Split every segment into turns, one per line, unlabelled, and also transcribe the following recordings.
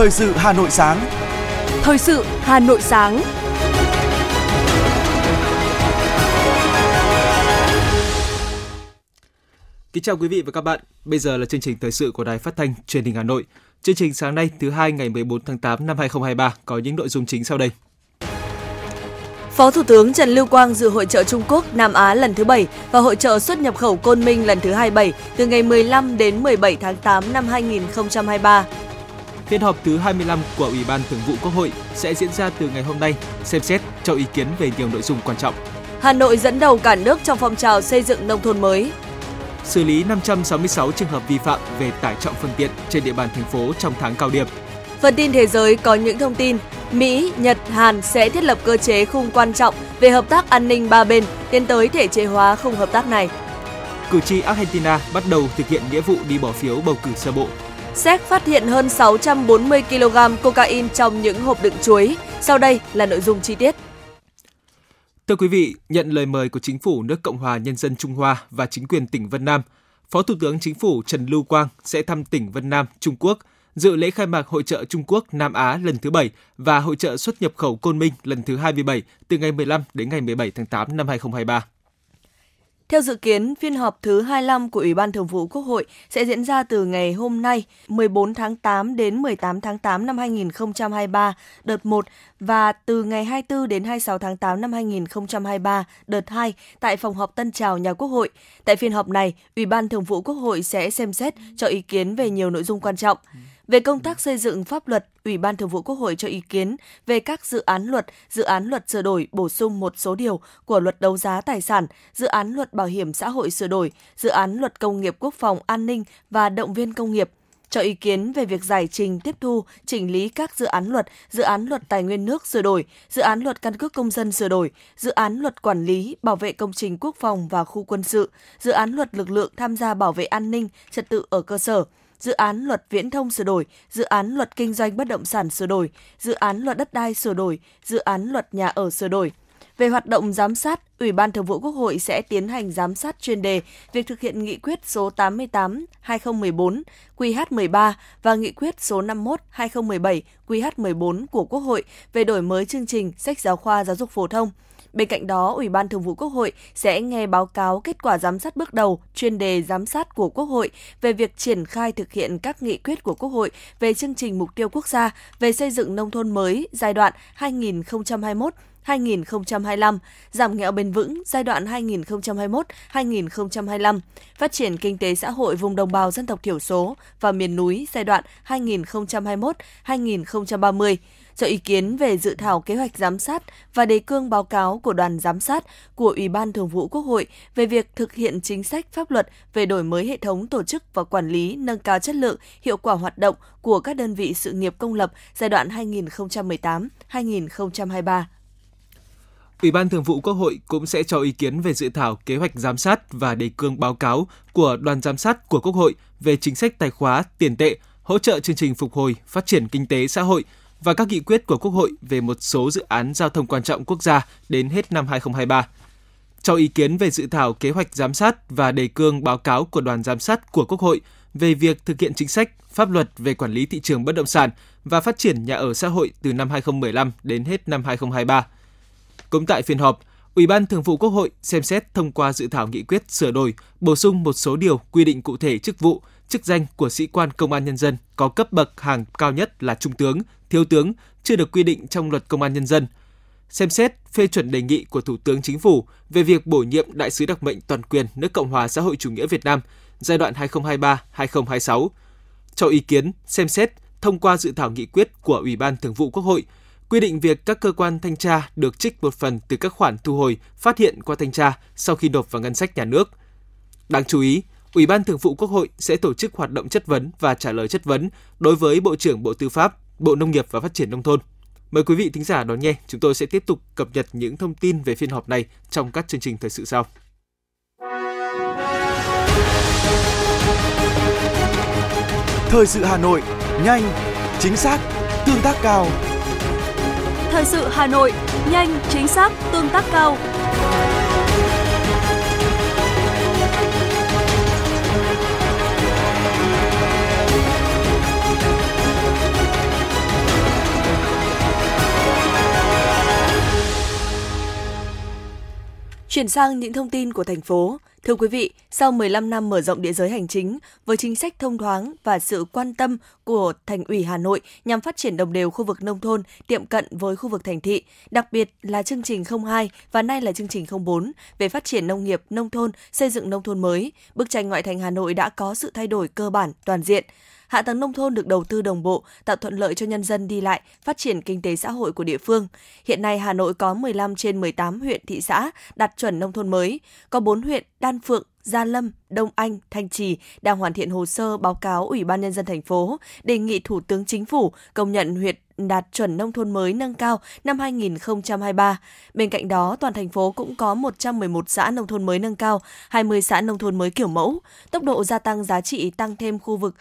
Thời sự Hà Nội sáng.
Thời sự Hà Nội sáng.
Kính chào quý vị và các bạn. Bây giờ là chương trình thời sự của Đài Phát thanh Truyền hình Hà Nội. Chương trình sáng nay thứ hai ngày 14 tháng 8 năm 2023 có những nội dung chính sau đây.
Phó Thủ tướng Trần Lưu Quang dự hội trợ Trung Quốc Nam Á lần thứ 7 và hội trợ xuất nhập khẩu Côn Minh lần thứ 27 từ ngày 15 đến 17 tháng 8 năm 2023.
Phiên họp thứ 25 của Ủy ban Thường vụ Quốc hội sẽ diễn ra từ ngày hôm nay, xem xét cho ý kiến về nhiều nội dung quan trọng.
Hà Nội dẫn đầu cả nước trong phong trào xây dựng nông thôn mới.
Xử lý 566 trường hợp vi phạm về tải trọng phương tiện trên địa bàn thành phố trong tháng cao điểm.
Phần tin thế giới có những thông tin Mỹ, Nhật, Hàn sẽ thiết lập cơ chế khung quan trọng về hợp tác an ninh ba bên tiến tới thể chế hóa khung hợp tác này.
Cử tri Argentina bắt đầu thực hiện nghĩa vụ đi bỏ phiếu bầu cử sơ bộ.
Séc phát hiện hơn 640 kg cocaine trong những hộp đựng chuối. Sau đây là nội dung chi tiết.
Thưa quý vị, nhận lời mời của chính phủ nước Cộng hòa Nhân dân Trung Hoa và chính quyền tỉnh Vân Nam, Phó Thủ tướng Chính phủ Trần Lưu Quang sẽ thăm tỉnh Vân Nam, Trung Quốc, dự lễ khai mạc Hội trợ Trung Quốc Nam Á lần thứ 7 và Hội trợ xuất nhập khẩu Côn Minh lần thứ 27 từ ngày 15 đến ngày 17 tháng 8 năm 2023.
Theo dự kiến, phiên họp thứ 25 của Ủy ban Thường vụ Quốc hội sẽ diễn ra từ ngày hôm nay 14 tháng 8 đến 18 tháng 8 năm 2023 đợt 1 và từ ngày 24 đến 26 tháng 8 năm 2023 đợt 2 tại phòng họp Tân Trào nhà Quốc hội. Tại phiên họp này, Ủy ban Thường vụ Quốc hội sẽ xem xét cho ý kiến về nhiều nội dung quan trọng. Về công tác xây dựng pháp luật, Ủy ban Thường vụ Quốc hội cho ý kiến về các dự án luật, dự án luật sửa đổi bổ sung một số điều của luật đấu giá tài sản, dự án luật bảo hiểm xã hội sửa đổi, dự án luật công nghiệp quốc phòng an ninh và động viên công nghiệp, cho ý kiến về việc giải trình tiếp thu, chỉnh lý các dự án luật, dự án luật tài nguyên nước sửa đổi, dự án luật căn cước công dân sửa đổi, dự án luật quản lý, bảo vệ công trình quốc phòng và khu quân sự, dự án luật lực lượng tham gia bảo vệ an ninh, trật tự ở cơ sở, dự án luật viễn thông sửa đổi, dự án luật kinh doanh bất động sản sửa đổi, dự án luật đất đai sửa đổi, dự án luật nhà ở sửa đổi. Về hoạt động giám sát, Ủy ban Thường vụ Quốc hội sẽ tiến hành giám sát chuyên đề việc thực hiện nghị quyết số 88/2014 QH13 và nghị quyết số 51/2017 QH14 của Quốc hội về đổi mới chương trình sách giáo khoa giáo dục phổ thông Bên cạnh đó, Ủy ban Thường vụ Quốc hội sẽ nghe báo cáo kết quả giám sát bước đầu chuyên đề giám sát của Quốc hội về việc triển khai thực hiện các nghị quyết của Quốc hội về chương trình mục tiêu quốc gia về xây dựng nông thôn mới giai đoạn 2021 2025, giảm nghèo bền vững giai đoạn 2021-2025, phát triển kinh tế xã hội vùng đồng bào dân tộc thiểu số và miền núi giai đoạn 2021-2030 cho ý kiến về dự thảo kế hoạch giám sát và đề cương báo cáo của đoàn giám sát của Ủy ban Thường vụ Quốc hội về việc thực hiện chính sách pháp luật về đổi mới hệ thống tổ chức và quản lý nâng cao chất lượng, hiệu quả hoạt động của các đơn vị sự nghiệp công lập giai đoạn 2018-2023.
Ủy ban Thường vụ Quốc hội cũng sẽ cho ý kiến về dự thảo kế hoạch giám sát và đề cương báo cáo của đoàn giám sát của Quốc hội về chính sách tài khóa, tiền tệ, hỗ trợ chương trình phục hồi, phát triển kinh tế xã hội và các nghị quyết của Quốc hội về một số dự án giao thông quan trọng quốc gia đến hết năm 2023. Cho ý kiến về dự thảo kế hoạch giám sát và đề cương báo cáo của đoàn giám sát của Quốc hội về việc thực hiện chính sách, pháp luật về quản lý thị trường bất động sản và phát triển nhà ở xã hội từ năm 2015 đến hết năm 2023. Cũng tại phiên họp, Ủy ban Thường vụ Quốc hội xem xét thông qua dự thảo nghị quyết sửa đổi, bổ sung một số điều quy định cụ thể chức vụ, chức danh của sĩ quan công an nhân dân có cấp bậc hàng cao nhất là trung tướng, thiếu tướng chưa được quy định trong luật công an nhân dân. Xem xét phê chuẩn đề nghị của Thủ tướng Chính phủ về việc bổ nhiệm đại sứ đặc mệnh toàn quyền nước Cộng hòa xã hội chủ nghĩa Việt Nam giai đoạn 2023-2026. Cho ý kiến, xem xét thông qua dự thảo nghị quyết của Ủy ban Thường vụ Quốc hội quy định việc các cơ quan thanh tra được trích một phần từ các khoản thu hồi phát hiện qua thanh tra sau khi nộp vào ngân sách nhà nước. Đáng chú ý, Ủy ban Thường vụ Quốc hội sẽ tổ chức hoạt động chất vấn và trả lời chất vấn đối với Bộ trưởng Bộ Tư pháp, Bộ Nông nghiệp và Phát triển Nông thôn. Mời quý vị thính giả đón nghe, chúng tôi sẽ tiếp tục cập nhật những thông tin về phiên họp này trong các chương trình thời sự sau.
Thời sự Hà Nội, nhanh, chính xác, tương tác cao.
Thời sự Hà Nội, nhanh, chính xác, tương tác cao. Chuyển sang những thông tin của thành phố. Thưa quý vị, sau 15 năm mở rộng địa giới hành chính, với chính sách thông thoáng và sự quan tâm của Thành ủy Hà Nội nhằm phát triển đồng đều khu vực nông thôn tiệm cận với khu vực thành thị, đặc biệt là chương trình 02 và nay là chương trình 04 về phát triển nông nghiệp, nông thôn, xây dựng nông thôn mới, bức tranh ngoại thành Hà Nội đã có sự thay đổi cơ bản, toàn diện hạ tầng nông thôn được đầu tư đồng bộ, tạo thuận lợi cho nhân dân đi lại, phát triển kinh tế xã hội của địa phương. Hiện nay Hà Nội có 15 trên 18 huyện thị xã đạt chuẩn nông thôn mới, có 4 huyện Đan Phượng, Gia Lâm, Đông Anh, Thanh Trì đang hoàn thiện hồ sơ báo cáo Ủy ban nhân dân thành phố đề nghị Thủ tướng Chính phủ công nhận huyện đạt chuẩn nông thôn mới nâng cao năm 2023. Bên cạnh đó, toàn thành phố cũng có 111 xã nông thôn mới nâng cao, 20 xã nông thôn mới kiểu mẫu. Tốc độ gia tăng giá trị tăng thêm khu vực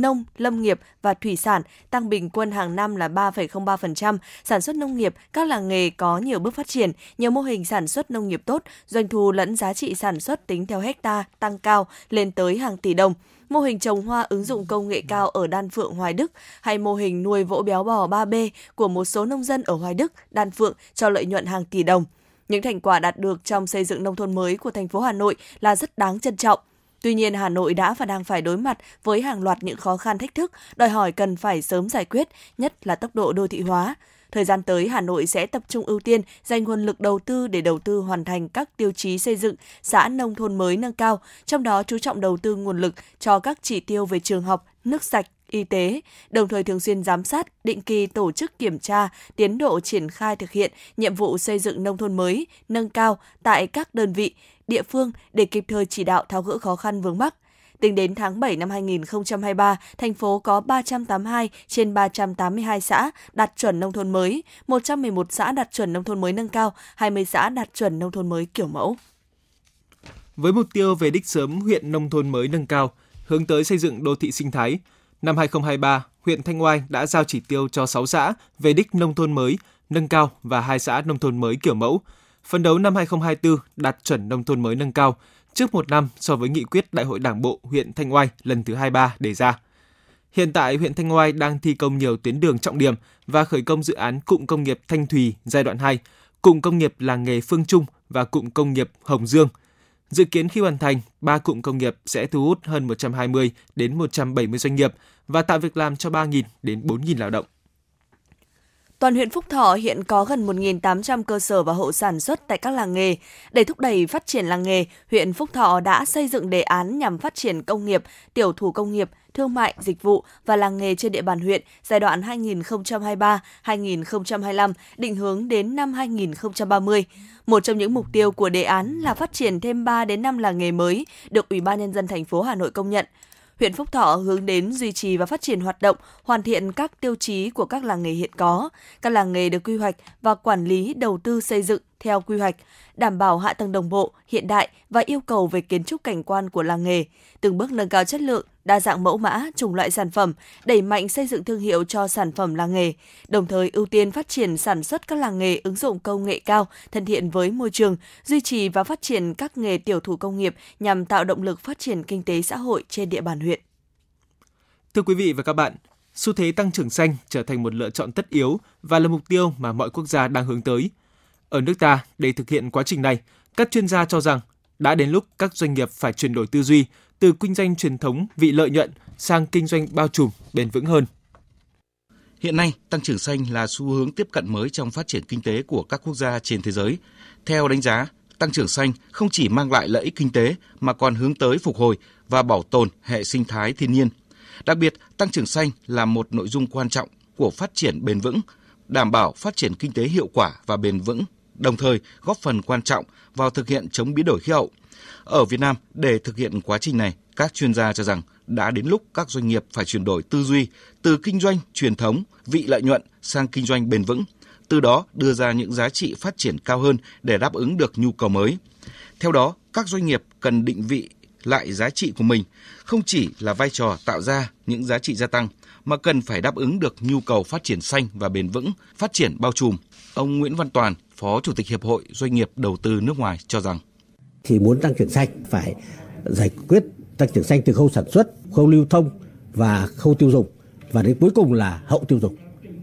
nông, lâm nghiệp và thủy sản tăng bình quân hàng năm là 3,03%, sản xuất nông nghiệp, các làng nghề có nhiều bước phát triển, nhiều mô hình sản xuất nông nghiệp tốt, doanh thu lẫn giá trị sản xuất tính theo hecta tăng cao lên tới hàng tỷ đồng mô hình trồng hoa ứng dụng công nghệ cao ở Đan Phượng, Hoài Đức hay mô hình nuôi vỗ béo bò 3B của một số nông dân ở Hoài Đức, Đan Phượng cho lợi nhuận hàng tỷ đồng. Những thành quả đạt được trong xây dựng nông thôn mới của thành phố Hà Nội là rất đáng trân trọng. Tuy nhiên, Hà Nội đã và đang phải đối mặt với hàng loạt những khó khăn thách thức, đòi hỏi cần phải sớm giải quyết, nhất là tốc độ đô thị hóa. Thời gian tới, Hà Nội sẽ tập trung ưu tiên dành nguồn lực đầu tư để đầu tư hoàn thành các tiêu chí xây dựng xã nông thôn mới nâng cao, trong đó chú trọng đầu tư nguồn lực cho các chỉ tiêu về trường học, nước sạch, y tế, đồng thời thường xuyên giám sát, định kỳ tổ chức kiểm tra tiến độ triển khai thực hiện nhiệm vụ xây dựng nông thôn mới, nâng cao tại các đơn vị, địa phương để kịp thời chỉ đạo tháo gỡ khó khăn vướng mắc. Tính đến tháng 7 năm 2023, thành phố có 382 trên 382 xã đạt chuẩn nông thôn mới, 111 xã đạt chuẩn nông thôn mới nâng cao, 20 xã đạt chuẩn nông thôn mới kiểu mẫu.
Với mục tiêu về đích sớm huyện nông thôn mới nâng cao, hướng tới xây dựng đô thị sinh thái, năm 2023, huyện Thanh Oai đã giao chỉ tiêu cho 6 xã về đích nông thôn mới nâng cao và 2 xã nông thôn mới kiểu mẫu. Phấn đấu năm 2024 đạt chuẩn nông thôn mới nâng cao, trước một năm so với nghị quyết Đại hội Đảng bộ huyện Thanh Oai lần thứ 23 đề ra. Hiện tại, huyện Thanh Oai đang thi công nhiều tuyến đường trọng điểm và khởi công dự án cụm công nghiệp Thanh Thùy giai đoạn 2, cụm công nghiệp làng nghề Phương Trung và cụm công nghiệp Hồng Dương. Dự kiến khi hoàn thành, ba cụm công nghiệp sẽ thu hút hơn 120 đến 170 doanh nghiệp và tạo việc làm cho 3.000 đến 4.000 lao động.
Toàn huyện Phúc Thọ hiện có gần 1.800 cơ sở và hộ sản xuất tại các làng nghề. Để thúc đẩy phát triển làng nghề, huyện Phúc Thọ đã xây dựng đề án nhằm phát triển công nghiệp, tiểu thủ công nghiệp, thương mại, dịch vụ và làng nghề trên địa bàn huyện giai đoạn 2023-2025, định hướng đến năm 2030. Một trong những mục tiêu của đề án là phát triển thêm 3 đến 5 làng nghề mới được Ủy ban nhân dân thành phố Hà Nội công nhận huyện Phúc Thọ hướng đến duy trì và phát triển hoạt động, hoàn thiện các tiêu chí của các làng nghề hiện có. Các làng nghề được quy hoạch và quản lý đầu tư xây dựng theo quy hoạch, đảm bảo hạ tầng đồng bộ, hiện đại và yêu cầu về kiến trúc cảnh quan của làng nghề, từng bước nâng cao chất lượng, đa dạng mẫu mã, chủng loại sản phẩm, đẩy mạnh xây dựng thương hiệu cho sản phẩm làng nghề, đồng thời ưu tiên phát triển sản xuất các làng nghề ứng dụng công nghệ cao, thân thiện với môi trường, duy trì và phát triển các nghề tiểu thủ công nghiệp nhằm tạo động lực phát triển kinh tế xã hội trên địa bàn huyện.
Thưa quý vị và các bạn, xu thế tăng trưởng xanh trở thành một lựa chọn tất yếu và là mục tiêu mà mọi quốc gia đang hướng tới. Ở nước ta, để thực hiện quá trình này, các chuyên gia cho rằng đã đến lúc các doanh nghiệp phải chuyển đổi tư duy từ kinh doanh truyền thống vị lợi nhuận sang kinh doanh bao trùm, bền vững hơn.
Hiện nay, tăng trưởng xanh là xu hướng tiếp cận mới trong phát triển kinh tế của các quốc gia trên thế giới. Theo đánh giá, tăng trưởng xanh không chỉ mang lại lợi ích kinh tế mà còn hướng tới phục hồi và bảo tồn hệ sinh thái thiên nhiên. Đặc biệt, tăng trưởng xanh là một nội dung quan trọng của phát triển bền vững, đảm bảo phát triển kinh tế hiệu quả và bền vững, đồng thời góp phần quan trọng vào thực hiện chống biến đổi khí hậu. Ở Việt Nam, để thực hiện quá trình này, các chuyên gia cho rằng đã đến lúc các doanh nghiệp phải chuyển đổi tư duy từ kinh doanh truyền thống, vị lợi nhuận sang kinh doanh bền vững, từ đó đưa ra những giá trị phát triển cao hơn để đáp ứng được nhu cầu mới. Theo đó, các doanh nghiệp cần định vị lại giá trị của mình, không chỉ là vai trò tạo ra những giá trị gia tăng mà cần phải đáp ứng được nhu cầu phát triển xanh và bền vững, phát triển bao trùm. Ông Nguyễn Văn Toàn, Phó Chủ tịch Hiệp hội Doanh nghiệp Đầu tư nước ngoài cho rằng.
Thì muốn tăng trưởng xanh phải giải quyết tăng trưởng xanh từ khâu sản xuất, khâu lưu thông và khâu tiêu dùng. Và đến cuối cùng là hậu tiêu dùng.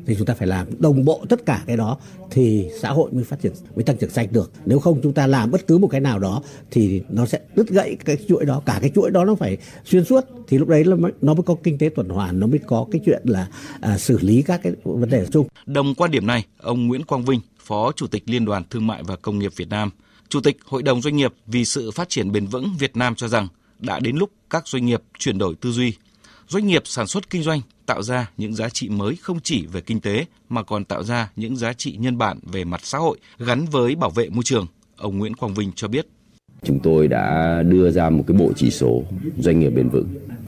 thì chúng ta phải làm đồng bộ tất cả cái đó thì xã hội mới phát triển mới tăng trưởng xanh được. Nếu không chúng ta làm bất cứ một cái nào đó thì nó sẽ đứt gãy cái chuỗi đó. Cả cái chuỗi đó nó phải xuyên suốt. Thì lúc đấy nó mới có kinh tế tuần hoàn nó mới có cái chuyện là à, xử lý các cái vấn đề chung.
Đồng quan điểm này ông Nguyễn Quang Vinh phó chủ tịch Liên đoàn Thương mại và Công nghiệp Việt Nam, chủ tịch Hội đồng doanh nghiệp vì sự phát triển bền vững Việt Nam cho rằng đã đến lúc các doanh nghiệp chuyển đổi tư duy doanh nghiệp sản xuất kinh doanh tạo ra những giá trị mới không chỉ về kinh tế mà còn tạo ra những giá trị nhân bản về mặt xã hội gắn với bảo vệ môi trường. Ông Nguyễn Quang Vinh cho biết.
Chúng tôi đã đưa ra một cái bộ chỉ số doanh nghiệp bền vững.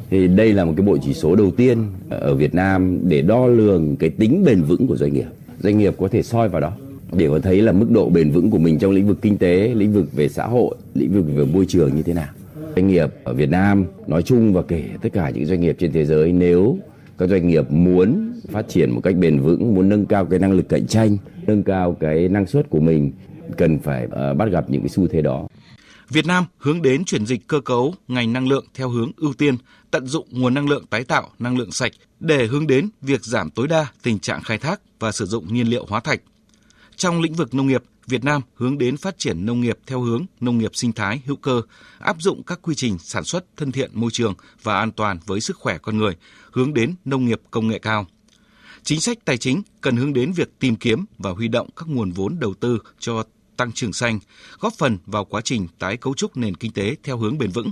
Thì đây là một cái bộ chỉ số đầu tiên ở Việt Nam để đo lường cái tính bền vững của doanh nghiệp. Doanh nghiệp có thể soi vào đó để có thấy là mức độ bền vững của mình trong lĩnh vực kinh tế, lĩnh vực về xã hội, lĩnh vực về môi trường như thế nào. Doanh nghiệp ở Việt Nam nói chung và kể tất cả những doanh nghiệp trên thế giới nếu các doanh nghiệp muốn phát triển một cách bền vững, muốn nâng cao cái năng lực cạnh tranh, nâng cao cái năng suất của mình cần phải uh, bắt gặp những cái xu thế đó.
Việt Nam hướng đến chuyển dịch cơ cấu ngành năng lượng theo hướng ưu tiên tận dụng nguồn năng lượng tái tạo, năng lượng sạch để hướng đến việc giảm tối đa tình trạng khai thác và sử dụng nhiên liệu hóa thạch. Trong lĩnh vực nông nghiệp, Việt Nam hướng đến phát triển nông nghiệp theo hướng nông nghiệp sinh thái hữu cơ, áp dụng các quy trình sản xuất thân thiện môi trường và an toàn với sức khỏe con người, hướng đến nông nghiệp công nghệ cao. Chính sách tài chính cần hướng đến việc tìm kiếm và huy động các nguồn vốn đầu tư cho tăng trưởng xanh, góp phần vào quá trình tái cấu trúc nền kinh tế theo hướng bền vững.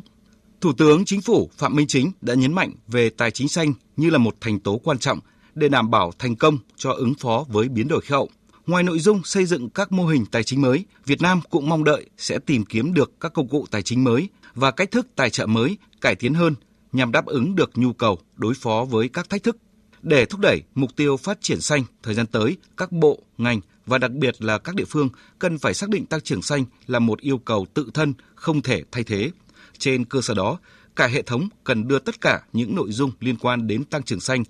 Thủ tướng Chính phủ Phạm Minh Chính đã nhấn mạnh về tài chính xanh như là một thành tố quan trọng để đảm bảo thành công cho ứng phó với biến đổi khí hậu. Ngoài nội dung xây dựng các mô hình tài chính mới, Việt Nam cũng mong đợi sẽ tìm kiếm được các công cụ tài chính mới và cách thức tài trợ mới cải tiến hơn nhằm đáp ứng được nhu cầu đối phó với các thách thức. Để thúc đẩy mục tiêu phát triển xanh thời gian tới, các bộ, ngành và đặc biệt là các địa phương cần phải xác định tăng trưởng xanh là một yêu cầu tự thân không thể thay thế. Trên cơ sở đó, cả hệ thống cần đưa tất cả những nội dung liên quan đến tăng trưởng xanh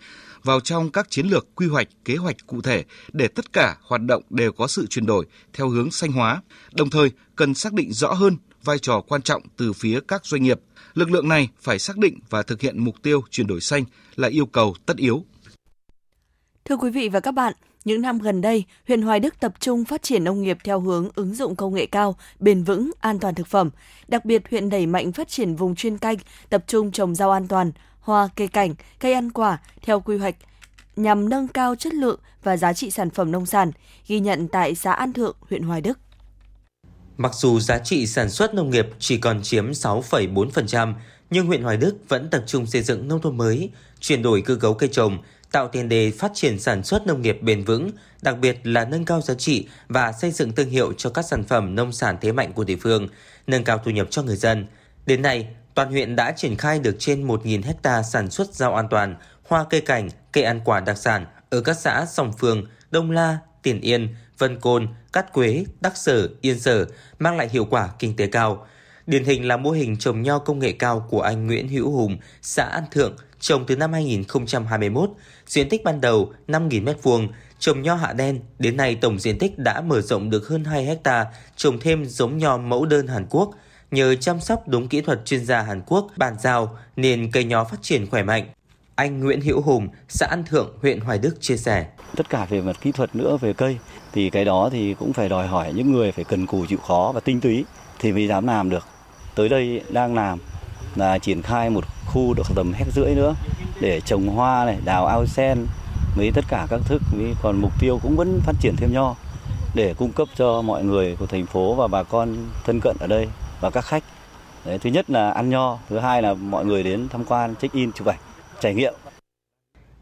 vào trong các chiến lược quy hoạch, kế hoạch cụ thể để tất cả hoạt động đều có sự chuyển đổi theo hướng xanh hóa. Đồng thời, cần xác định rõ hơn vai trò quan trọng từ phía các doanh nghiệp. Lực lượng này phải xác định và thực hiện mục tiêu chuyển đổi xanh là yêu cầu tất yếu.
Thưa quý vị và các bạn, những năm gần đây, huyện Hoài Đức tập trung phát triển nông nghiệp theo hướng ứng dụng công nghệ cao, bền vững, an toàn thực phẩm. Đặc biệt, huyện đẩy mạnh phát triển vùng chuyên canh, tập trung trồng rau an toàn, hoa, cây cảnh, cây ăn quả theo quy hoạch nhằm nâng cao chất lượng và giá trị sản phẩm nông sản, ghi nhận tại xã An Thượng, huyện Hoài Đức.
Mặc dù giá trị sản xuất nông nghiệp chỉ còn chiếm 6,4%, nhưng huyện Hoài Đức vẫn tập trung xây dựng nông thôn mới, chuyển đổi cơ cấu cây trồng, tạo tiền đề phát triển sản xuất nông nghiệp bền vững, đặc biệt là nâng cao giá trị và xây dựng thương hiệu cho các sản phẩm nông sản thế mạnh của địa phương, nâng cao thu nhập cho người dân. Đến nay, toàn huyện đã triển khai được trên 1.000 hecta sản xuất rau an toàn, hoa cây cảnh, cây ăn quả đặc sản ở các xã Sòng Phường, Đông La, Tiền Yên, Vân Côn, Cát Quế, Đắc Sở, Yên Sở mang lại hiệu quả kinh tế cao. Điển hình là mô hình trồng nho công nghệ cao của anh Nguyễn Hữu Hùng, xã An Thượng, trồng từ năm 2021, diện tích ban đầu 5.000 m2, trồng nho hạ đen, đến nay tổng diện tích đã mở rộng được hơn 2 hecta, trồng thêm giống nho mẫu đơn Hàn Quốc. Nhờ chăm sóc đúng kỹ thuật chuyên gia Hàn Quốc bàn giao nên cây nho phát triển khỏe mạnh. Anh Nguyễn Hữu Hùng, xã An Thượng, huyện Hoài Đức chia sẻ.
Tất cả về mặt kỹ thuật nữa về cây thì cái đó thì cũng phải đòi hỏi những người phải cần cù chịu khó và tinh túy thì mới dám làm được. Tới đây đang làm là triển khai một khu được tầm hecta rưỡi nữa để trồng hoa này, đào ao sen, mấy tất cả các thức. Còn mục tiêu cũng vẫn phát triển thêm nho để cung cấp cho mọi người của thành phố và bà con thân cận ở đây và các khách. Đấy, thứ nhất là ăn nho, thứ hai là mọi người đến tham quan, check in, chụp ảnh, trải nghiệm.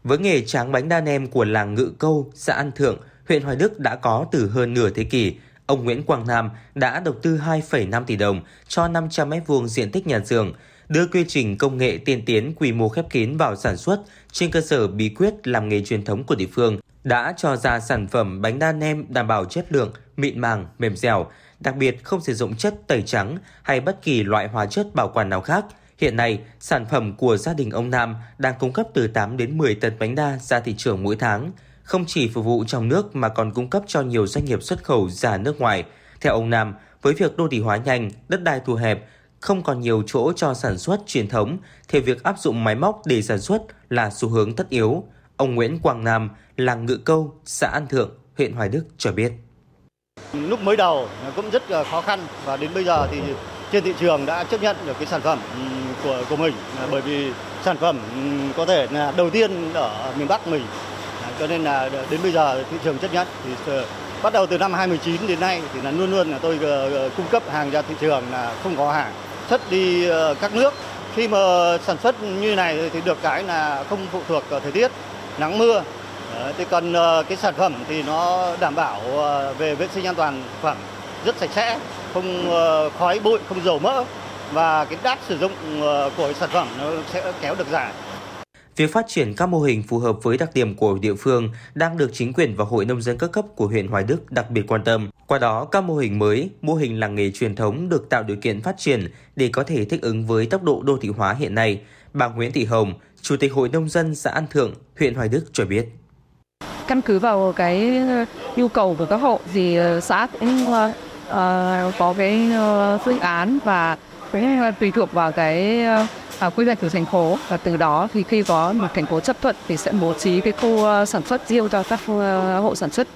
Với nghề tráng bánh đa nem của làng Ngự Câu, xã An Thượng, huyện Hoài Đức đã có từ hơn nửa thế kỷ. Ông Nguyễn Quang Nam đã đầu tư 2,5 tỷ đồng cho 500 m2 diện tích nhà xưởng, đưa quy trình công nghệ tiên tiến quy mô khép kín vào sản xuất trên cơ sở bí quyết làm nghề truyền thống của địa phương đã cho ra sản phẩm bánh đa nem đảm bảo chất lượng, mịn màng, mềm dẻo, đặc biệt không sử dụng chất tẩy trắng hay bất kỳ loại hóa chất bảo quản nào khác. Hiện nay, sản phẩm của gia đình ông Nam đang cung cấp từ 8 đến 10 tấn bánh đa ra thị trường mỗi tháng, không chỉ phục vụ trong nước mà còn cung cấp cho nhiều doanh nghiệp xuất khẩu ra nước ngoài. Theo ông Nam, với việc đô thị hóa nhanh, đất đai thu hẹp, không còn nhiều chỗ cho sản xuất truyền thống thì việc áp dụng máy móc để sản xuất là xu hướng tất yếu. Ông Nguyễn Quang Nam, làng Ngự Câu, xã An Thượng, huyện Hoài Đức cho biết.
Lúc mới đầu cũng rất khó khăn và đến bây giờ thì trên thị trường đã chấp nhận được cái sản phẩm ừ, của của mình. À, bởi vì sản phẩm ừ, có thể là đầu tiên ở miền Bắc mình. À, cho nên là đến bây giờ thị trường chấp nhận. Thì bắt đầu từ năm 2019 đến nay thì là luôn luôn là tôi ờ, ờ, cung cấp hàng ra thị trường là không có hàng. Xuất đi ờ, các nước, khi mà sản xuất như này thì được cái là không phụ thuộc vào thời tiết, nắng mưa. Ờ, thì còn ờ, cái sản phẩm thì nó đảm bảo ờ, về vệ sinh an toàn thực phẩm rất sạch sẽ không khói bụi không dầu mỡ và cái đát sử dụng của sản phẩm nó sẽ kéo được dài
Việc phát triển các mô hình phù hợp với đặc điểm của địa phương đang được chính quyền và hội nông dân các cấp của huyện Hoài Đức đặc biệt quan tâm. Qua đó, các mô hình mới, mô hình làng nghề truyền thống được tạo điều kiện phát triển để có thể thích ứng với tốc độ đô thị hóa hiện nay. Bà Nguyễn Thị Hồng, Chủ tịch Hội Nông dân xã An Thượng, huyện Hoài Đức cho biết.
Căn cứ vào cái ờ, nhu cầu của các hộ thì ờ, xã cũng uh, có cái uh, phương án và cái tùy thuộc vào cái uh, à, quy hoạch của thành phố và từ đó thì khi có một thành phố chấp thuận thì sẽ bố trí cái khu uh, sản xuất riêng cho các uh, hộ sản xuất.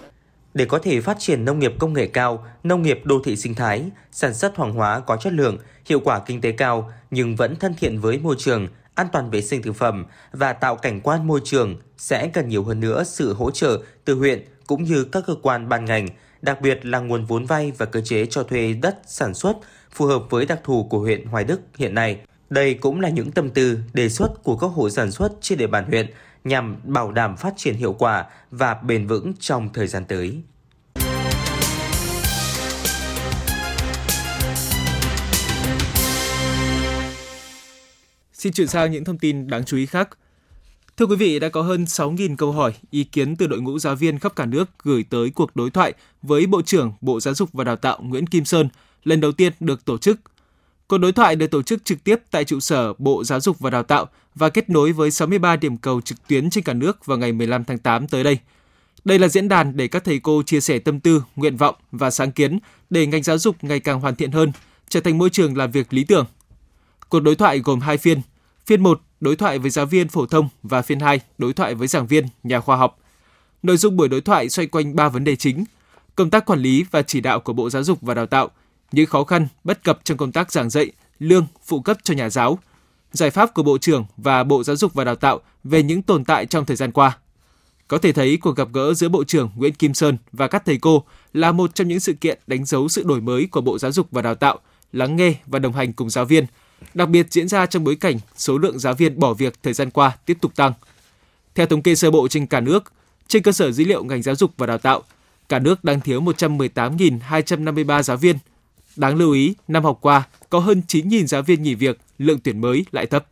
Để có thể phát triển nông nghiệp công nghệ cao, nông nghiệp đô thị sinh thái, sản xuất hoàng hóa có chất lượng, hiệu quả kinh tế cao nhưng vẫn thân thiện với môi trường, an toàn vệ sinh thực phẩm và tạo cảnh quan môi trường sẽ cần nhiều hơn nữa sự hỗ trợ từ huyện cũng như các cơ quan ban ngành, đặc biệt là nguồn vốn vay và cơ chế cho thuê đất sản xuất phù hợp với đặc thù của huyện Hoài Đức hiện nay. Đây cũng là những tâm tư, đề xuất của các hộ sản xuất trên địa bàn huyện nhằm bảo đảm phát triển hiệu quả và bền vững trong thời gian tới.
Xin chuyển sang những thông tin đáng chú ý khác. Thưa quý vị, đã có hơn 6.000 câu hỏi, ý kiến từ đội ngũ giáo viên khắp cả nước gửi tới cuộc đối thoại với Bộ trưởng Bộ Giáo dục và Đào tạo Nguyễn Kim Sơn lần đầu tiên được tổ chức. Cuộc đối thoại được tổ chức trực tiếp tại trụ sở Bộ Giáo dục và Đào tạo và kết nối với 63 điểm cầu trực tuyến trên cả nước vào ngày 15 tháng 8 tới đây. Đây là diễn đàn để các thầy cô chia sẻ tâm tư, nguyện vọng và sáng kiến để ngành giáo dục ngày càng hoàn thiện hơn, trở thành môi trường làm việc lý tưởng. Cuộc đối thoại gồm hai phiên. Phiên 1 đối thoại với giáo viên phổ thông và phiên 2 đối thoại với giảng viên, nhà khoa học. Nội dung buổi đối thoại xoay quanh 3 vấn đề chính: công tác quản lý và chỉ đạo của Bộ Giáo dục và Đào tạo, những khó khăn, bất cập trong công tác giảng dạy, lương, phụ cấp cho nhà giáo, giải pháp của Bộ trưởng và Bộ Giáo dục và Đào tạo về những tồn tại trong thời gian qua. Có thể thấy cuộc gặp gỡ giữa Bộ trưởng Nguyễn Kim Sơn và các thầy cô là một trong những sự kiện đánh dấu sự đổi mới của Bộ Giáo dục và Đào tạo, lắng nghe và đồng hành cùng giáo viên, đặc biệt diễn ra trong bối cảnh số lượng giáo viên bỏ việc thời gian qua tiếp tục tăng. Theo thống kê sơ bộ trên cả nước, trên cơ sở dữ liệu ngành giáo dục và đào tạo, cả nước đang thiếu 118.253 giáo viên. Đáng lưu ý, năm học qua có hơn 9.000 giáo viên nghỉ việc, lượng tuyển mới lại thấp.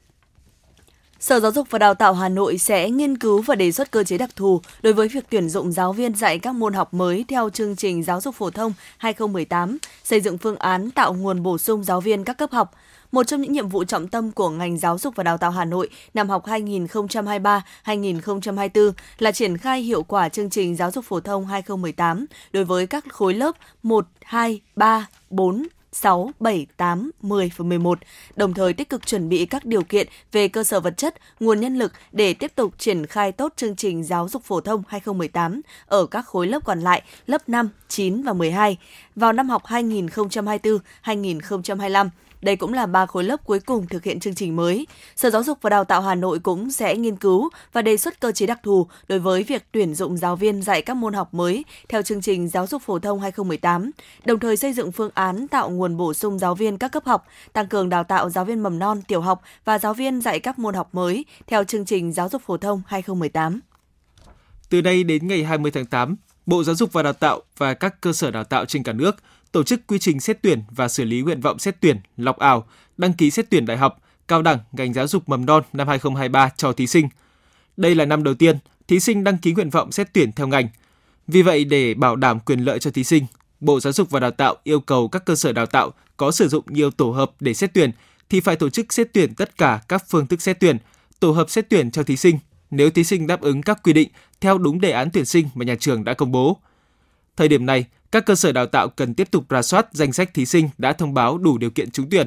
Sở Giáo dục và Đào tạo Hà Nội sẽ nghiên cứu và đề xuất cơ chế đặc thù đối với việc tuyển dụng giáo viên dạy các môn học mới theo chương trình giáo dục phổ thông 2018, xây dựng phương án tạo nguồn bổ sung giáo viên các cấp học. Một trong những nhiệm vụ trọng tâm của ngành giáo dục và đào tạo Hà Nội năm học 2023-2024 là triển khai hiệu quả chương trình giáo dục phổ thông 2018 đối với các khối lớp 1, 2, 3, 4, 6, 7, 8, 10 và 11, đồng thời tích cực chuẩn bị các điều kiện về cơ sở vật chất, nguồn nhân lực để tiếp tục triển khai tốt chương trình giáo dục phổ thông 2018 ở các khối lớp còn lại, lớp 5, 9 và 12 vào năm học 2024-2025. Đây cũng là ba khối lớp cuối cùng thực hiện chương trình mới. Sở Giáo dục và Đào tạo Hà Nội cũng sẽ nghiên cứu và đề xuất cơ chế đặc thù đối với việc tuyển dụng giáo viên dạy các môn học mới theo chương trình giáo dục phổ thông 2018, đồng thời xây dựng phương án tạo nguồn bổ sung giáo viên các cấp học, tăng cường đào tạo giáo viên mầm non, tiểu học và giáo viên dạy các môn học mới theo chương trình giáo dục phổ thông 2018.
Từ đây đến ngày 20 tháng 8, Bộ Giáo dục và Đào tạo và các cơ sở đào tạo trên cả nước tổ chức quy trình xét tuyển và xử lý nguyện vọng xét tuyển, lọc ảo, đăng ký xét tuyển đại học, cao đẳng ngành giáo dục mầm non năm 2023 cho thí sinh. Đây là năm đầu tiên thí sinh đăng ký nguyện vọng xét tuyển theo ngành. Vì vậy, để bảo đảm quyền lợi cho thí sinh, Bộ Giáo dục và Đào tạo yêu cầu các cơ sở đào tạo có sử dụng nhiều tổ hợp để xét tuyển thì phải tổ chức xét tuyển tất cả các phương thức xét tuyển, tổ hợp xét tuyển cho thí sinh nếu thí sinh đáp ứng các quy định theo đúng đề án tuyển sinh mà nhà trường đã công bố. Thời điểm này, các cơ sở đào tạo cần tiếp tục ra soát danh sách thí sinh đã thông báo đủ điều kiện trúng tuyển.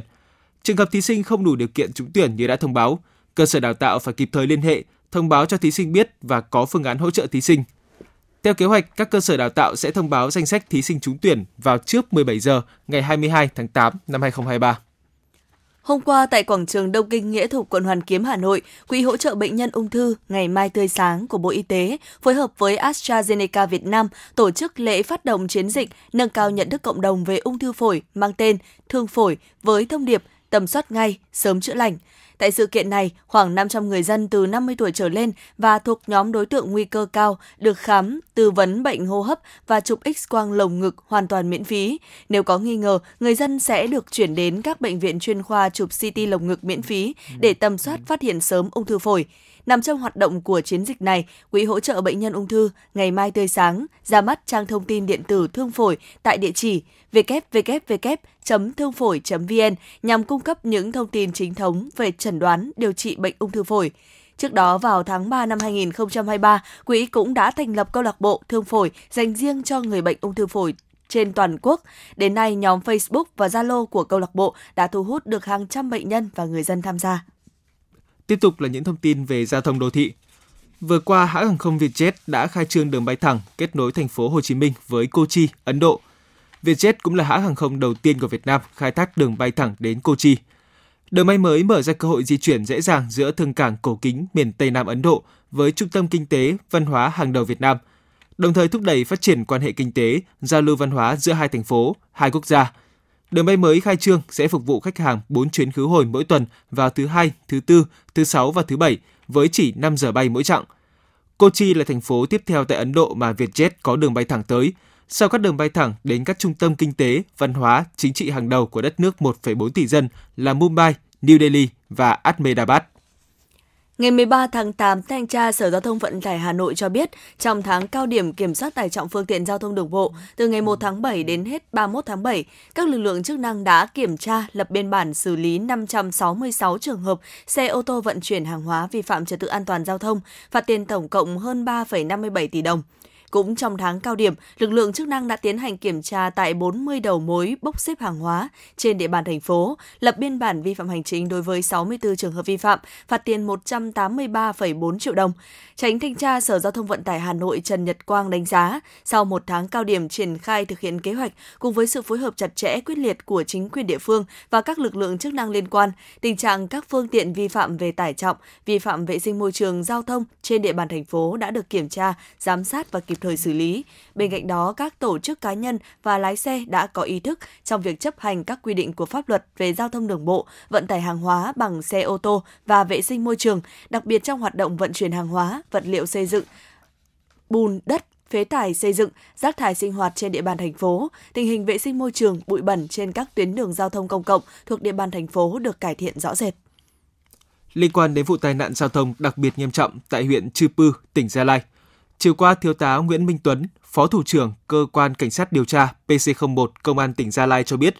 Trường hợp thí sinh không đủ điều kiện trúng tuyển như đã thông báo, Cơ sở đào tạo phải kịp thời liên hệ, thông báo cho thí sinh biết và có phương án hỗ trợ thí sinh. Theo kế hoạch, các cơ sở đào tạo sẽ thông báo danh sách thí sinh trúng tuyển vào trước 17 giờ ngày 22 tháng 8 năm 2023.
Hôm qua tại quảng trường Đông Kinh Nghĩa Thục quận Hoàn Kiếm Hà Nội, Quỹ hỗ trợ bệnh nhân ung thư Ngày Mai Tươi Sáng của Bộ Y tế phối hợp với AstraZeneca Việt Nam tổ chức lễ phát động chiến dịch nâng cao nhận thức cộng đồng về ung thư phổi mang tên Thương phổi với thông điệp tầm soát ngay, sớm chữa lành. Tại sự kiện này, khoảng 500 người dân từ 50 tuổi trở lên và thuộc nhóm đối tượng nguy cơ cao được khám, tư vấn bệnh hô hấp và chụp X-quang lồng ngực hoàn toàn miễn phí. Nếu có nghi ngờ, người dân sẽ được chuyển đến các bệnh viện chuyên khoa chụp CT lồng ngực miễn phí để tầm soát phát hiện sớm ung thư phổi. Nằm trong hoạt động của chiến dịch này, Quỹ hỗ trợ bệnh nhân ung thư Ngày Mai Tươi Sáng ra mắt trang thông tin điện tử thương phổi tại địa chỉ www.thương phổi.vn nhằm cung cấp những thông tin chính thống về chẩn đoán, điều trị bệnh ung thư phổi. Trước đó vào tháng 3 năm 2023, Quỹ cũng đã thành lập câu lạc bộ thương phổi dành riêng cho người bệnh ung thư phổi trên toàn quốc. Đến nay, nhóm Facebook và Zalo của câu lạc bộ đã thu hút được hàng trăm bệnh nhân và người dân tham gia.
Tiếp tục là những thông tin về giao thông đô thị. Vừa qua, hãng hàng không Vietjet đã khai trương đường bay thẳng kết nối thành phố Hồ Chí Minh với Kochi, Ấn Độ. Vietjet cũng là hãng hàng không đầu tiên của Việt Nam khai thác đường bay thẳng đến Kochi. Đường bay mới mở ra cơ hội di chuyển dễ dàng giữa thương cảng cổ kính miền Tây Nam Ấn Độ với trung tâm kinh tế, văn hóa hàng đầu Việt Nam, đồng thời thúc đẩy phát triển quan hệ kinh tế, giao lưu văn hóa giữa hai thành phố, hai quốc gia. Đường bay mới khai trương sẽ phục vụ khách hàng 4 chuyến khứ hồi mỗi tuần vào thứ hai, thứ tư, thứ sáu và thứ bảy với chỉ 5 giờ bay mỗi chặng. Kochi là thành phố tiếp theo tại Ấn Độ mà Vietjet có đường bay thẳng tới, sau các đường bay thẳng đến các trung tâm kinh tế, văn hóa, chính trị hàng đầu của đất nước 1,4 tỷ dân là Mumbai, New Delhi và Ahmedabad.
Ngày 13 tháng 8, Thanh tra Sở Giao thông Vận tải Hà Nội cho biết, trong tháng cao điểm kiểm soát tải trọng phương tiện giao thông đường bộ, từ ngày 1 tháng 7 đến hết 31 tháng 7, các lực lượng chức năng đã kiểm tra, lập biên bản xử lý 566 trường hợp xe ô tô vận chuyển hàng hóa vi phạm trật tự an toàn giao thông, phạt tiền tổng cộng hơn 3,57 tỷ đồng. Cũng trong tháng cao điểm, lực lượng chức năng đã tiến hành kiểm tra tại 40 đầu mối bốc xếp hàng hóa trên địa bàn thành phố, lập biên bản vi phạm hành chính đối với 64 trường hợp vi phạm, phạt tiền 183,4 triệu đồng. Tránh thanh tra Sở Giao thông Vận tải Hà Nội Trần Nhật Quang đánh giá, sau một tháng cao điểm triển khai thực hiện kế hoạch cùng với sự phối hợp chặt chẽ quyết liệt của chính quyền địa phương và các lực lượng chức năng liên quan, tình trạng các phương tiện vi phạm về tải trọng, vi phạm vệ sinh môi trường giao thông trên địa bàn thành phố đã được kiểm tra, giám sát và kịp thời xử lý. Bên cạnh đó, các tổ chức cá nhân và lái xe đã có ý thức trong việc chấp hành các quy định của pháp luật về giao thông đường bộ, vận tải hàng hóa bằng xe ô tô và vệ sinh môi trường, đặc biệt trong hoạt động vận chuyển hàng hóa, vật liệu xây dựng, bùn, đất, phế thải xây dựng, rác thải sinh hoạt trên địa bàn thành phố, tình hình vệ sinh môi trường, bụi bẩn trên các tuyến đường giao thông công cộng thuộc địa bàn thành phố được cải thiện rõ rệt.
Liên quan đến vụ tai nạn giao thông đặc biệt nghiêm trọng tại huyện Chư Pư, tỉnh Gia Lai, chiều qua Thiếu tá Nguyễn Minh Tuấn, Phó Thủ trưởng Cơ quan Cảnh sát điều tra PC01 Công an tỉnh Gia Lai cho biết,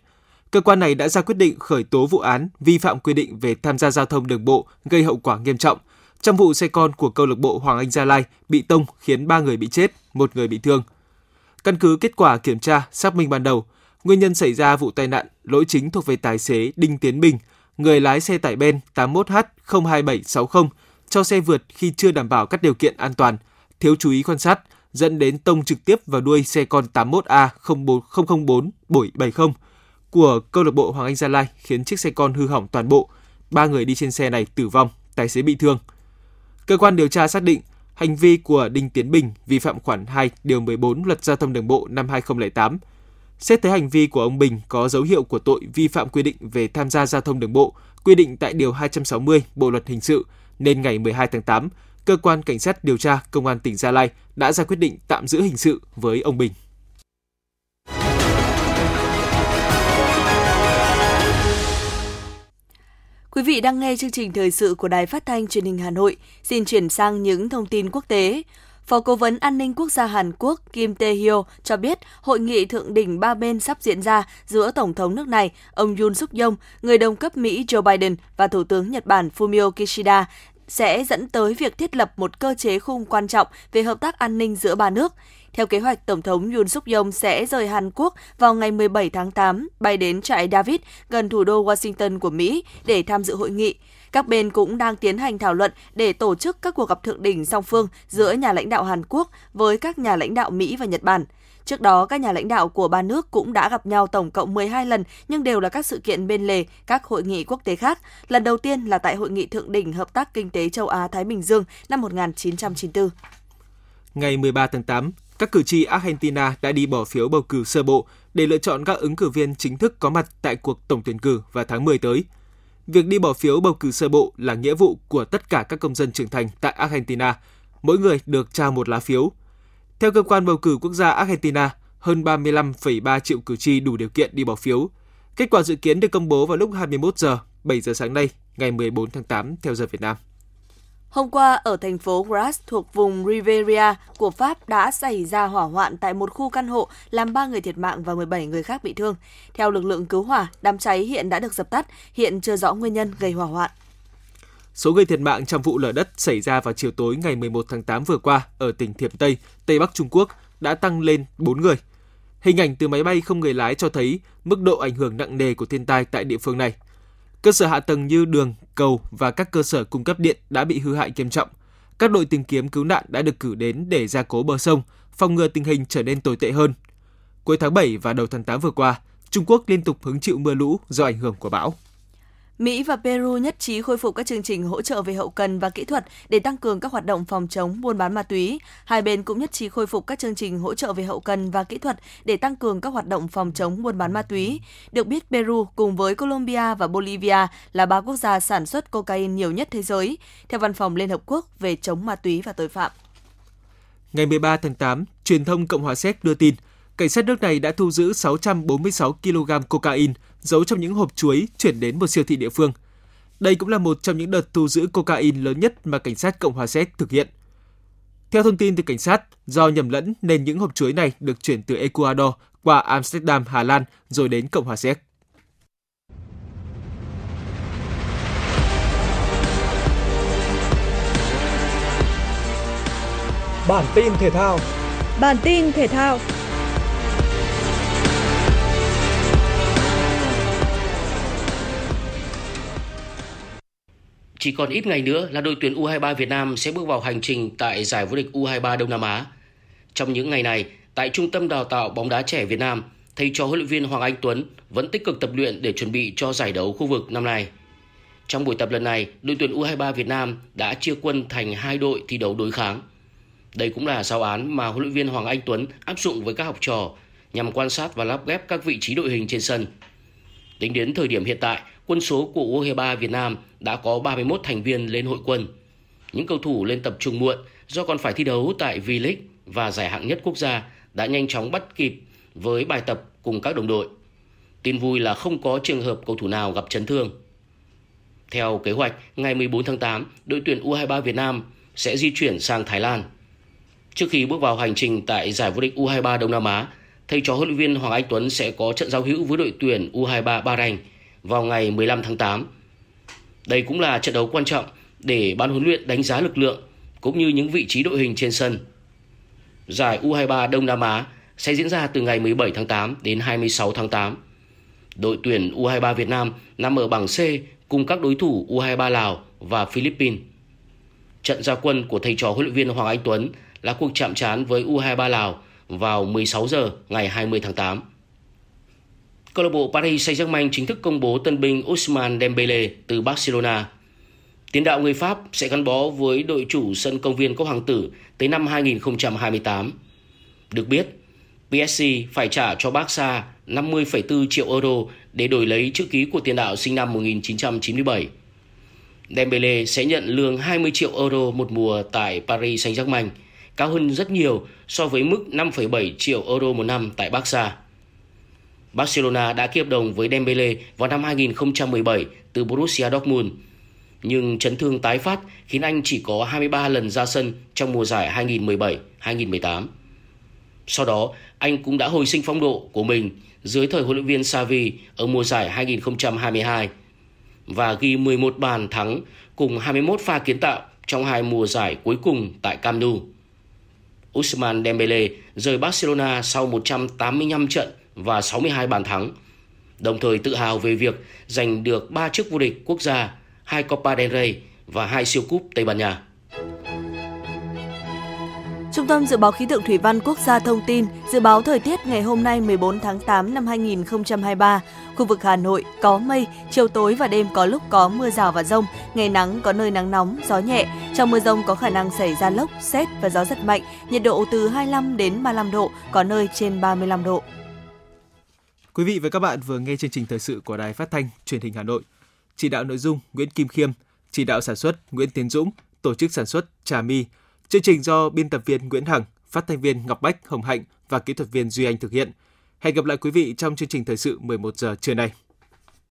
cơ quan này đã ra quyết định khởi tố vụ án vi phạm quy định về tham gia giao thông đường bộ gây hậu quả nghiêm trọng – trong vụ xe con của câu lạc bộ Hoàng Anh Gia Lai bị tông khiến 3 người bị chết, một người bị thương. Căn cứ kết quả kiểm tra, xác minh ban đầu, nguyên nhân xảy ra vụ tai nạn lỗi chính thuộc về tài xế Đinh Tiến Bình, người lái xe tải Ben 81H02760 cho xe vượt khi chưa đảm bảo các điều kiện an toàn, thiếu chú ý quan sát, dẫn đến tông trực tiếp vào đuôi xe con 81A00470 của câu lạc bộ Hoàng Anh Gia Lai khiến chiếc xe con hư hỏng toàn bộ. Ba người đi trên xe này tử vong, tài xế bị thương. Cơ quan điều tra xác định hành vi của Đinh Tiến Bình vi phạm khoản 2 điều 14 Luật Giao thông Đường bộ năm 2008. Xét thấy hành vi của ông Bình có dấu hiệu của tội vi phạm quy định về tham gia giao thông đường bộ, quy định tại điều 260 Bộ luật hình sự, nên ngày 12 tháng 8, cơ quan cảnh sát điều tra công an tỉnh Gia Lai đã ra quyết định tạm giữ hình sự với ông Bình.
Quý vị đang nghe chương trình thời sự của Đài Phát thanh Truyền hình Hà Nội. Xin chuyển sang những thông tin quốc tế. Phó Cố vấn An ninh Quốc gia Hàn Quốc Kim Tae-hyo cho biết hội nghị thượng đỉnh ba bên sắp diễn ra giữa Tổng thống nước này, ông Yoon suk yeol người đồng cấp Mỹ Joe Biden và Thủ tướng Nhật Bản Fumio Kishida sẽ dẫn tới việc thiết lập một cơ chế khung quan trọng về hợp tác an ninh giữa ba nước. Theo kế hoạch, Tổng thống Yoon suk yeol sẽ rời Hàn Quốc vào ngày 17 tháng 8, bay đến trại David gần thủ đô Washington của Mỹ để tham dự hội nghị. Các bên cũng đang tiến hành thảo luận để tổ chức các cuộc gặp thượng đỉnh song phương giữa nhà lãnh đạo Hàn Quốc với các nhà lãnh đạo Mỹ và Nhật Bản. Trước đó, các nhà lãnh đạo của ba nước cũng đã gặp nhau tổng cộng 12 lần, nhưng đều là các sự kiện bên lề, các hội nghị quốc tế khác. Lần đầu tiên là tại Hội nghị Thượng đỉnh Hợp tác Kinh tế Châu Á-Thái Bình Dương năm 1994.
Ngày 13 tháng 8, các cử tri Argentina đã đi bỏ phiếu bầu cử sơ bộ để lựa chọn các ứng cử viên chính thức có mặt tại cuộc tổng tuyển cử vào tháng 10 tới. Việc đi bỏ phiếu bầu cử sơ bộ là nghĩa vụ của tất cả các công dân trưởng thành tại Argentina. Mỗi người được trao một lá phiếu. Theo cơ quan bầu cử quốc gia Argentina, hơn 35,3 triệu cử tri đủ điều kiện đi bỏ phiếu. Kết quả dự kiến được công bố vào lúc 21 giờ 7 giờ sáng nay, ngày 14 tháng 8 theo giờ Việt Nam.
Hôm qua, ở thành phố Grasse thuộc vùng Riviera của Pháp đã xảy ra hỏa hoạn tại một khu căn hộ làm 3 người thiệt mạng và 17 người khác bị thương. Theo lực lượng cứu hỏa, đám cháy hiện đã được dập tắt, hiện chưa rõ nguyên nhân gây hỏa hoạn.
Số người thiệt mạng trong vụ lở đất xảy ra vào chiều tối ngày 11 tháng 8 vừa qua ở tỉnh Thiểm Tây, Tây Bắc Trung Quốc đã tăng lên 4 người. Hình ảnh từ máy bay không người lái cho thấy mức độ ảnh hưởng nặng nề của thiên tai tại địa phương này – Cơ sở hạ tầng như đường, cầu và các cơ sở cung cấp điện đã bị hư hại nghiêm trọng. Các đội tìm kiếm cứu nạn đã được cử đến để gia cố bờ sông, phòng ngừa tình hình trở nên tồi tệ hơn. Cuối tháng 7 và đầu tháng 8 vừa qua, Trung Quốc liên tục hứng chịu mưa lũ do ảnh hưởng của bão.
Mỹ và Peru nhất trí khôi phục các chương trình hỗ trợ về hậu cần và kỹ thuật để tăng cường các hoạt động phòng chống buôn bán ma túy. Hai bên cũng nhất trí khôi phục các chương trình hỗ trợ về hậu cần và kỹ thuật để tăng cường các hoạt động phòng chống buôn bán ma túy. Được biết, Peru cùng với Colombia và Bolivia là ba quốc gia sản xuất cocaine nhiều nhất thế giới, theo Văn phòng Liên Hợp Quốc về chống ma túy và tội phạm.
Ngày 13 tháng 8, truyền thông Cộng hòa Séc đưa tin, cảnh sát nước này đã thu giữ 646 kg cocaine giấu trong những hộp chuối chuyển đến một siêu thị địa phương. Đây cũng là một trong những đợt thu giữ cocaine lớn nhất mà cảnh sát Cộng hòa Séc thực hiện. Theo thông tin từ cảnh sát, do nhầm lẫn nên những hộp chuối này được chuyển từ Ecuador qua Amsterdam, Hà Lan rồi đến Cộng hòa Séc.
Bản tin thể thao
Bản tin thể thao
Chỉ còn ít ngày nữa là đội tuyển U23 Việt Nam sẽ bước vào hành trình tại giải vô địch U23 Đông Nam Á. Trong những ngày này, tại Trung tâm Đào tạo bóng đá trẻ Việt Nam, thầy trò huấn luyện viên Hoàng Anh Tuấn vẫn tích cực tập luyện để chuẩn bị cho giải đấu khu vực năm nay. Trong buổi tập lần này, đội tuyển U23 Việt Nam đã chia quân thành hai đội thi đấu đối kháng. Đây cũng là giáo án mà huấn luyện viên Hoàng Anh Tuấn áp dụng với các học trò nhằm quan sát và lắp ghép các vị trí đội hình trên sân. Tính đến thời điểm hiện tại, quân số của U23 Việt Nam đã có 31 thành viên lên hội quân. Những cầu thủ lên tập trung muộn do còn phải thi đấu tại V-League và giải hạng nhất quốc gia đã nhanh chóng bắt kịp với bài tập cùng các đồng đội. Tin vui là không có trường hợp cầu thủ nào gặp chấn thương. Theo kế hoạch, ngày 14 tháng 8, đội tuyển U23 Việt Nam sẽ di chuyển sang Thái Lan. Trước khi bước vào hành trình tại giải vô địch U23 Đông Nam Á, thầy trò huấn luyện viên Hoàng Anh Tuấn sẽ có trận giao hữu với đội tuyển U23 Bahrain vào ngày 15 tháng 8. Đây cũng là trận đấu quan trọng để ban huấn luyện đánh giá lực lượng cũng như những vị trí đội hình trên sân. Giải U23 Đông Nam Á sẽ diễn ra từ ngày 17 tháng 8 đến 26 tháng 8. Đội tuyển U23 Việt Nam nằm ở bảng C cùng các đối thủ U23 Lào và Philippines. Trận gia quân của thầy trò huấn luyện viên Hoàng Anh Tuấn là cuộc chạm trán với U23 Lào vào 16 giờ ngày 20 tháng 8. Câu lạc bộ Paris Saint-Germain chính thức công bố tân binh Ousmane Dembele từ Barcelona. Tiền đạo người Pháp sẽ gắn bó với đội chủ sân công viên Cốc Hoàng Tử tới năm 2028. Được biết, PSG phải trả cho Barca 50,4 triệu euro để đổi lấy chữ ký của tiền đạo sinh năm 1997. Dembele sẽ nhận lương 20 triệu euro một mùa tại Paris Saint-Germain, cao hơn rất nhiều so với mức 5,7 triệu euro một năm tại Barca. Barcelona đã ký hợp đồng với Dembele vào năm 2017 từ Borussia Dortmund. Nhưng chấn thương tái phát khiến anh chỉ có 23 lần ra sân trong mùa giải 2017-2018. Sau đó, anh cũng đã hồi sinh phong độ của mình dưới thời huấn luyện viên Xavi ở mùa giải 2022 và ghi 11 bàn thắng cùng 21 pha kiến tạo trong hai mùa giải cuối cùng tại Camp Nou. Ousmane Dembele rời Barcelona sau 185 trận và 62 bàn thắng, đồng thời tự hào về việc giành được 3 chức vô địch quốc gia 2 Copa del Rey và 2 siêu cúp Tây Ban Nha.
Trung tâm Dự báo Khí tượng Thủy văn Quốc gia thông tin, dự báo thời tiết ngày hôm nay 14 tháng 8 năm 2023, khu vực Hà Nội có mây, chiều tối và đêm có lúc có mưa rào và rông, ngày nắng có nơi nắng nóng, gió nhẹ. Trong mưa rông có khả năng xảy ra lốc, xét và gió giật mạnh, nhiệt độ từ 25 đến 35 độ, có nơi trên 35 độ.
Quý vị và các bạn vừa nghe chương trình thời sự của Đài Phát thanh Truyền hình Hà Nội. Chỉ đạo nội dung Nguyễn Kim Khiêm, chỉ đạo sản xuất Nguyễn Tiến Dũng, tổ chức sản xuất Trà My. Chương trình do biên tập viên Nguyễn Hằng, phát thanh viên Ngọc Bách, Hồng Hạnh và kỹ thuật viên Duy Anh thực hiện. Hẹn gặp lại quý vị trong chương trình thời sự 11 giờ trưa nay.